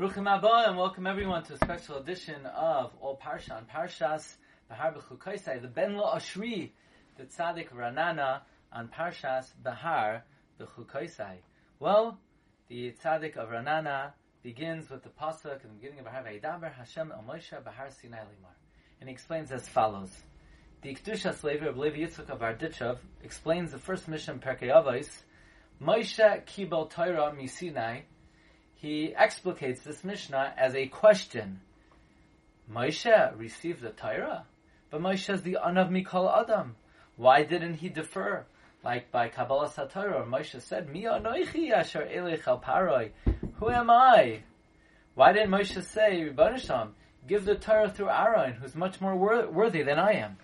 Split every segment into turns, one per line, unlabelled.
Bruchim Abba and welcome everyone to a special edition of All Parsha on Parshas Bahar B'chukaisai, the Ben Lo Ashri, the Tzaddik of Ranana on Parshas Bahar B'chukaisai. Well, the Tzaddik of Ranana begins with the pasuk in the beginning of Bahar Vayidaber Hashem El Moshe Bahar Sinai Limar, and he explains as follows. The Kedushas Levi of Levi Yitzchak of Berditchev explains the first Mishnah Perkei Avos, Moshe Kibel Torah Misinai, he explicates this Mishnah as a question. Moshe received the Torah, but Moshe is the Anav Mikol Adam. Why didn't he defer? Like by Kabbalah Satorah, Moshe said, Mi anoichi asher elech al paroi. Who am I? Why didn't Moshe say, Rebbeinu give the Torah through Aaron, who's much more wor- worthy than I am?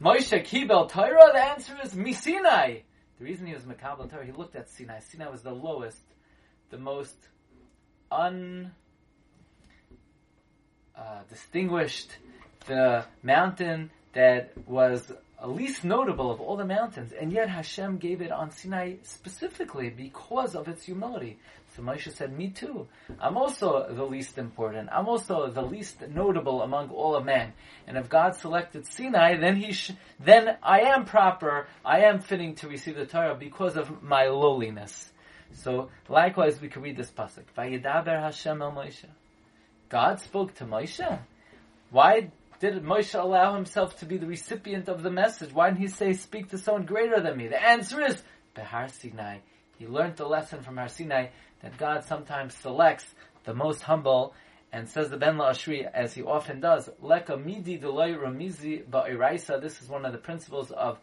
Moshe Kibel Torah, the answer is Misinai. The reason he was Makabel Torah, he looked at Sinai. Sinai was the lowest, the most un uh, distinguished, the mountain that was least notable of all the mountains, and yet Hashem gave it on Sinai specifically because of its humility. So Moshe said, "Me too. I'm also the least important. I'm also the least notable among all of men. And if God selected Sinai, then he, sh- then I am proper. I am fitting to receive the Torah because of my lowliness." So likewise, we can read this pasuk. Vayidaber Hashem el Moshe. God spoke to Moshe. Why did Moshe allow himself to be the recipient of the message? Why didn't he say, "Speak to someone greater than me"? The answer is Behar Sinai. He learned the lesson from Har Sinai that God sometimes selects the most humble and says the Ben La Ashri, as he often does, Leka midi ramizi. This is one of the principles of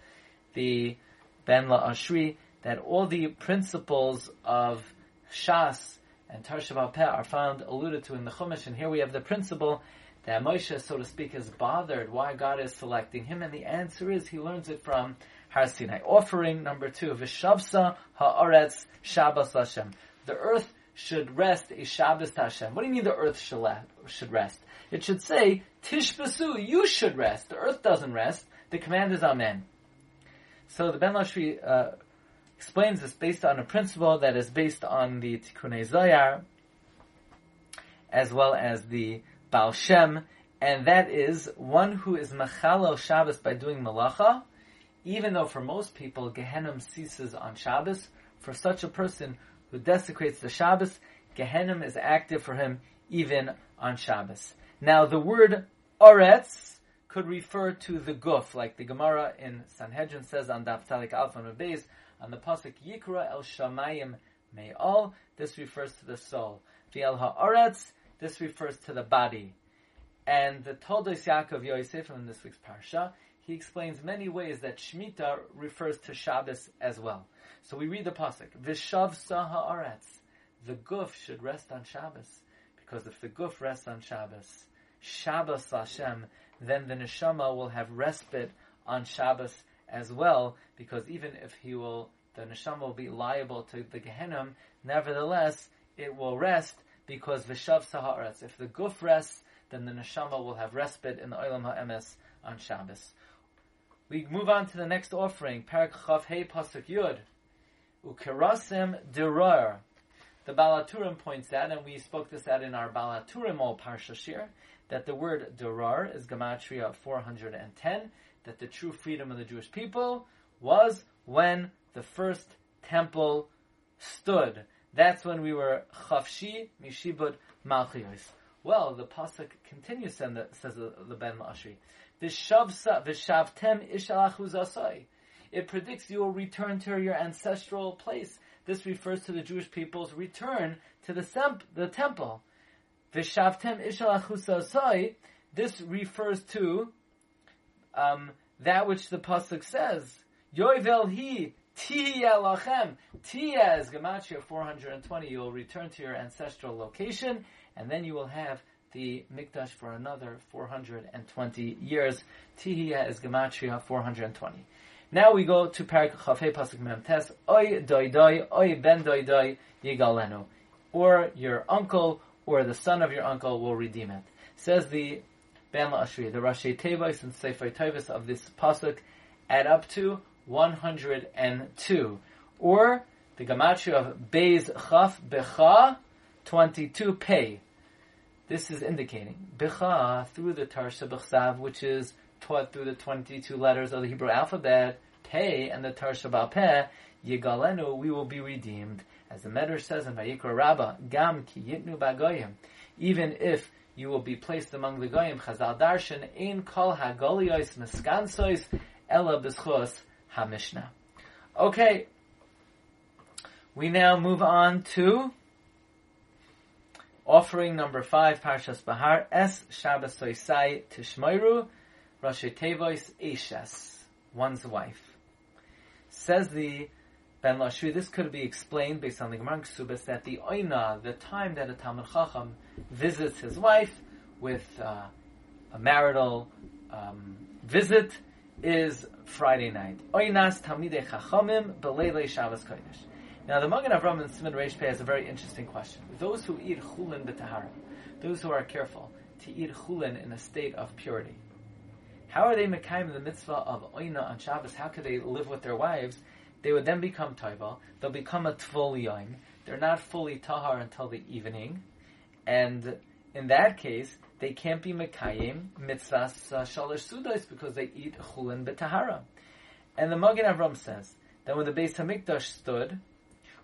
the Ben La Ashri that all the principles of Shas and Tarshav Peh are found alluded to in the Chumash, and here we have the principle that Moshe, so to speak, is bothered why God is selecting him, and the answer is he learns it from Har Sinai. Offering number two, Vishavsa Haaretz Shabbos Hashem. The earth should rest a Shabbos Hashem. What do you mean the earth should rest? It should say, Tishbasu, you should rest. The earth doesn't rest. The command is Amen. So the Ben Lashri uh, explains this based on a principle that is based on the Tikkunei Zoyar, as well as the Baal Shem, and that is one who is Machalo Shabbos by doing Malacha, even though for most people Gehenim ceases on Shabbos, for such a person who desecrates the Shabbos, Gehenim is active for him even on Shabbos. Now the word Oretz could refer to the guf, like the Gemara in Sanhedrin says on Daf Talik Alpha and on the pasuk Yikra El Shamayim Me'al, this refers to the soul. V'el Ha'aretz, this refers to the body. And the Toldos Yaakov Yosef from this week's parsha, he explains many ways that Shemitah refers to Shabbos as well. So we read the pasuk, Vishav Ha'aretz, the guf should rest on Shabbos, because if the guf rests on Shabbos, Shabbos Hashem, then the neshama will have respite on Shabbos as well, because even if he will, the neshama will be liable to the Gehenim, nevertheless, it will rest because Vishav Saharetz. If the guf rests, then the neshama will have respite in the Olam HaEmes on Shabbos. We move on to the next offering, Parak Chav Hey Pasuk Yud. Ukerasim Dirar. The Balaturim points out, and we spoke this out in our Balaturim Ol Parsha Shir, that the word Durar is Gematria 410, that the true freedom of the Jewish people was when the first temple stood. That's when we were Chavshi Mishibud Malchiyos. Well, the pasuk continues, and says the, Ben Mashri. Vishavtem ishalachuzasai. It predicts you will return to your ancestral place. This refers to the Jewish people's return to the, semp- the temple. Vishavtem ishalachuzasai. This refers to um, that which the pasuk says. Yoivel he Tia lachem. Tia is Gematria 420. You will return to your ancestral location, and then you will have the Mikdash for another 420 years. Tihya is Gematria 420. Now we go to Parak Chafei Pasuk Mem Tes. Oy doi doi, oy ben doi doi, yigalenu. Or your uncle, or the son of your uncle will redeem it. Says the Ben Ashri, the Rashi Tevis and Sefer Tevis of this Pasuk add up to 102. Or the Gematria of Beis Chaf Becha 22 Pei. this is indicating Bicha through the Tarsha B'chsav, which is taught through the 22 letters of the Hebrew alphabet, Pei and the Tarsha Ba'Peh, Yigalenu, we will be redeemed. As the Medrash says in Vayikra Rabbah, Gam ki yitnu bagoyim. Even if you will be placed among the goyim, Chazal Darshan, Ein kol hagoliyos miskansois, ela b'schos ha-mishnah. Okay, we now move on to offering number five, Parshas Bahar, Es Shabbos Soisai Tishmoiru, Rashi Tevois Eshes, one's wife. Says the Ben Lashri, this could be explained based on the Gemara Ksubas that the Oina, the time that a Talmud Chacham visits his wife with uh, a marital um, visit is Friday night. Oinas Talmidei Chachamim Beleilei Shabbos Kodesh. Now, the Magen Avram and Siman Reish Pei has a very interesting question. Those who eat chulin b'tahara, those who are careful to eat chulin in a state of purity, how are they mekayim the mitzvah of oina on Shabbos? How could they live with their wives? They would then become taiva. They'll become a tvol. They're not fully tahar until the evening, and in that case, they can't be mekayim mitzvahs uh, shalosh sudos because they eat chulin b'tahara. And the Magen Avram says that when the Beis Hamikdash stood,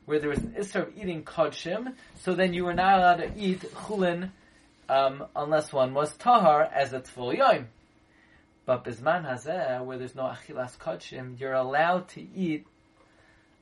where there was an Isser of eating Kodshim, so then you were not allowed to eat Chulin um, unless one was Tahar as a Tful. But Bisman Hazeh, where there's no Achilas Kodshim, you're allowed to eat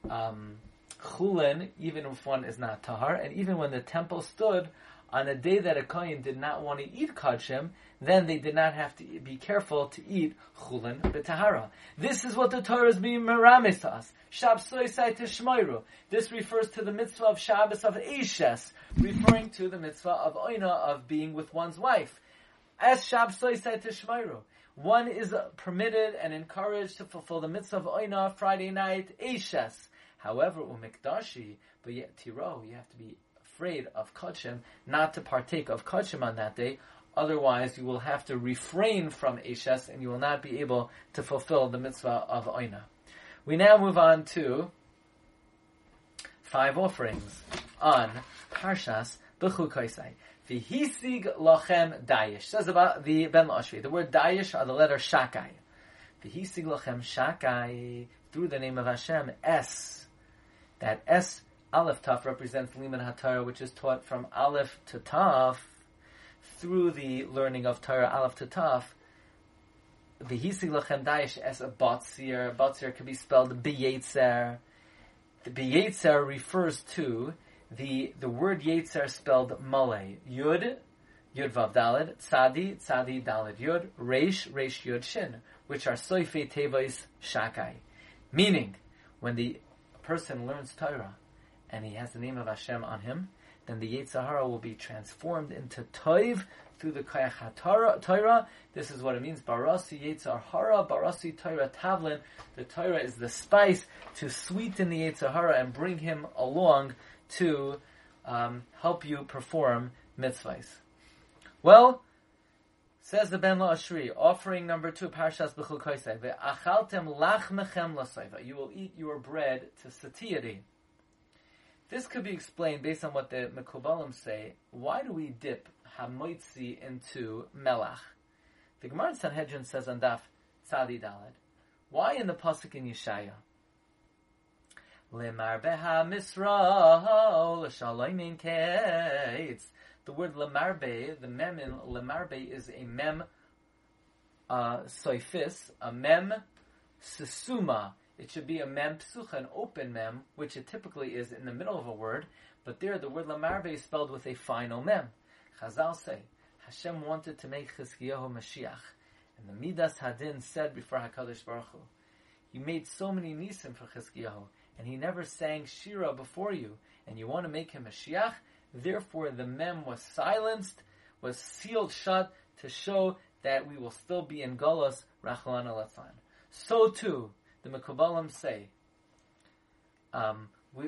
um, Chulin even if one is not Tahar, and even when the temple stood, on a day that a Kohen did not want to eat Kodshim, then they did not have to be careful to eat chulin b'tahara. This is what the Torah is being meramis to us. Shabsoisai tishmoiru. This refers to the mitzvah of Shabbos of Eshes, referring to the mitzvah of Oina, of being with one's wife. As Shabsoisai tishmoiru. One is permitted and encouraged to fulfill the mitzvah of Oina Friday night, Eshes. However, umikdashi, but yet tiro, you have to be afraid of kachim, not to partake of kachim on that day, Otherwise, you will have to refrain from Eshes and you will not be able to fulfill the mitzvah of Oina. We now move on to five offerings on Parshas B'chukaisai. V'hisig lochem dayish. Says about the Ben Lashvi. The word dayish are the letter shakai. V'hisig lochem shakai through the name of Hashem. S. That S Aleph Taf represents Liman Hatara, which is taught from Aleph to Taf through the learning of Torah Aleph to Taf, the Hisig Lachem Daish as a Batsir. Batsir can be spelled B'yetzer. The B'yetzer refers to the the word Yetzer spelled Malay. Yud, Yud Vav Dalid, Tzadi, Tzadi Dalid Yud, Reish, Reish Yud Shin, which are Soife Tevois Shakai. Meaning, when the person learns Torah and he has the name of Hashem on him, then the Yetzirah will be transformed into Toiv through the Kayach Torah. This is what it means. Barasi Yetzirah, Barasi Torah Tavlin. The Torah is the spice to sweeten the Yetzirah and bring him along to um, help you perform mitzvahs. Well, says the Ben La Ashri, offering number two, Parshas B'chul Koisei, Ve'achaltem lachmechem lasaiva. You will eat your bread to satiety. This could be explained based on what the Mekubalim say. Why do we dip Hamoitzi into Melach? The Gemara in Sanhedrin says on Daf Tzadi Daled. Why in the pasuk in Yeshaya? Lemarbeha misra l'shaloimin keitz. The word lemarbe, the mem in lemarbe is a mem uh, soifis, a mem susuma, it should be a mem psucha, an open mem, which it typically is in the middle of a word, but there the word lamarve is spelled with a final mem. Chazal say, Hashem wanted to make Chizkiyahu Mashiach, and the Midas Hadin said before Hakadosh Baruch Hu, "You made so many nisim for Chizkiyahu, and he never sang Shira before you, and you want to make him Mashiach. Therefore, the mem was silenced, was sealed shut to show that we will still be in Golos Rachlan Alatzan. So too, the Mekubalim say, um, we,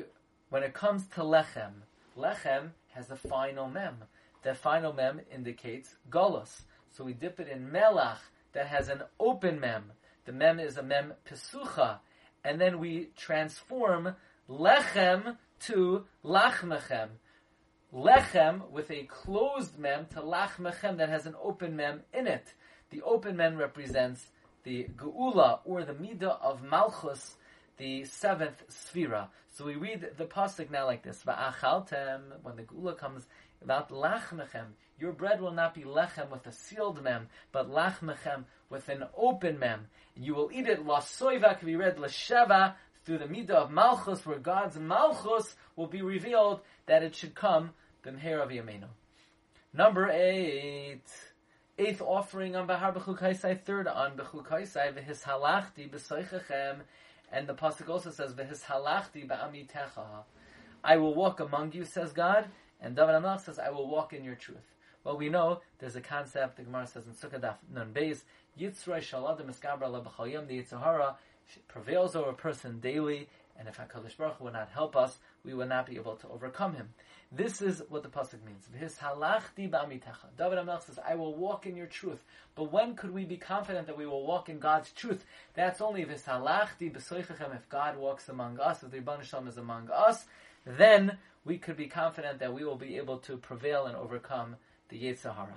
when it comes to lechem, lechem has a final mem. The final mem indicates golos. So we dip it in melach that has an open mem. The mem is a mem pesucha. And then we transform lechem to lachmechem. Lechem with a closed mem to lach mechem that has an open mem in it. The open mem represents the geula or the midah of malchus, the seventh sphira. So we read the pasuk now like this: Va'achaltem when the geula comes about lachmechem. Your bread will not be lechem with a sealed mem, but lachmechem with an open mem. You will eat it lasoiva can be read lasheva through the midah of malchus, where God's malchus will be revealed that it should come b'mher of yamenu. Number eight. Eighth offering on Bahar B'chukaisai, third on B'chukaisai, V'his halachti b'soichechem, and the Pasuk also says, V'his halachti ba'amitecha. I will walk among you, says God, and David Amelch says, I will walk in your truth. Well, we know there's a concept, the Gemara says in Sukkah Daf Nun Beis, Yitzray Shaladim Eskabra Lebachayim, the Yitzhahara prevails over a person daily, and if HaKadosh Baruch Hu would not help us, we would not be able to overcome him. This is what the pasuk means. His halachti ba'amitecha. David Amelch says, "I will walk in your truth." But when could we be confident that we will walk in God's truth? That's only if b'soichachem. If God walks among us, if the Rebbeinu Shalom is among us, then we could be confident that we will be able to prevail and overcome the Yetzirah.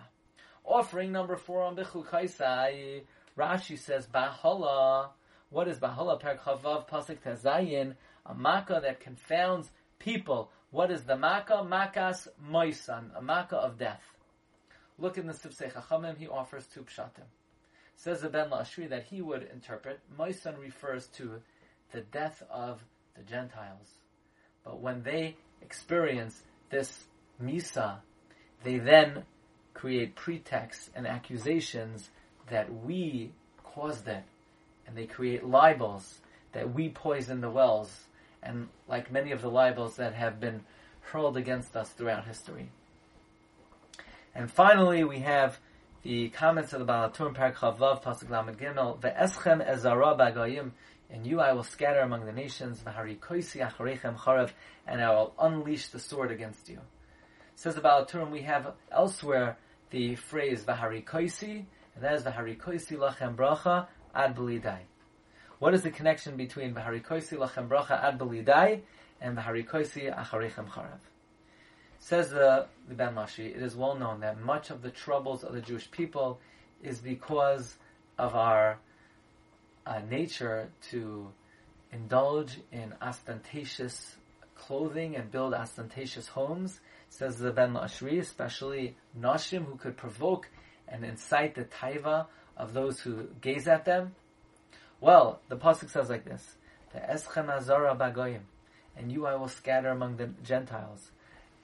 Offering number four on Bechukaisai. Rashi says, "Bahala." What is Bahala? Perak Chavav Pasuk Tezayin, a makkah that confounds people. What is the makkah? Makas moisan, a makkah of death. Look in the Sifsei Chachamim, he offers two pshatim. Says the Ben Lashri that he would interpret, moisan refers to the death of the Gentiles. But when they experience this misa, they then create pretexts and accusations that we caused it and they create libels that we poison the wells, and like many of the libels that have been hurled against us throughout history. And finally, we have the comments of the Balatur Parak Chavav Pasuk Lamed Gimel Ve'eschem ezara bagayim and you I will scatter among the nations V'hari koisi acharechem charav and I will unleash the sword against you. Says the Balaturim, we have elsewhere the phrase V'hari koisi and that is V'hari koisi lachem bracha ad belidai. What is the connection between V'harikoisi lachem bracha ad belidai and V'harikoisi acharechem charav? Says the, the Ben Lashi, it is well known that much of the troubles of the Jewish people is because of our uh, nature to indulge in ostentatious clothing and build ostentatious homes. Says the Ben Lashri, especially Nashim who could provoke and incite the taiva of those who gaze at them? Well, the pasuk says like this: "The eschem azara bagoyim, and you I will scatter among the Gentiles."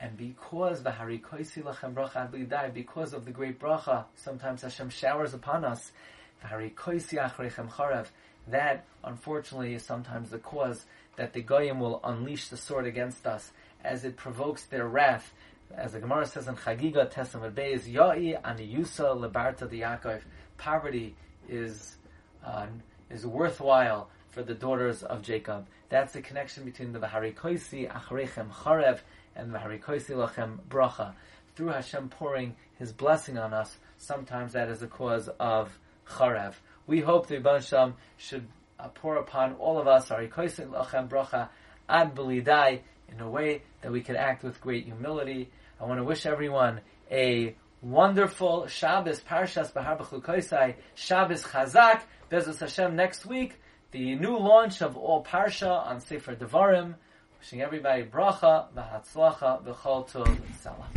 And because the harikoisi lachem bracha adlidai, because of the great bracha, sometimes Hashem showers upon us. The harikoisi achrechem charev. That, unfortunately, is sometimes the cause that the goyim will unleash the sword against us, as it provokes their wrath. As the Gemara says in Chagiga Tes Amud Beis, Ya'i aniyusa lebarta Yaakov poverty is uh, is worthwhile for the daughters of Jacob. That's the connection between the Vaharikoisi Acharechem Charev and the Vaharikoisi Lachem Bracha. Through Hashem pouring His blessing on us, sometimes that is a cause of Charev. We hope the Ibn should uh, pour upon all of us Harikoisi Lachem Bracha ad belidai in a way that we can act with great humility. I want to wish everyone a wonderful Shabbos, Parshas Bahar B'chukoisai, Shabbos Chazak, Bezus Hashem next week, the new launch of all Parsha on Sefer Devarim. Wishing everybody bracha, v'hatzlacha, v'chol tov, salah.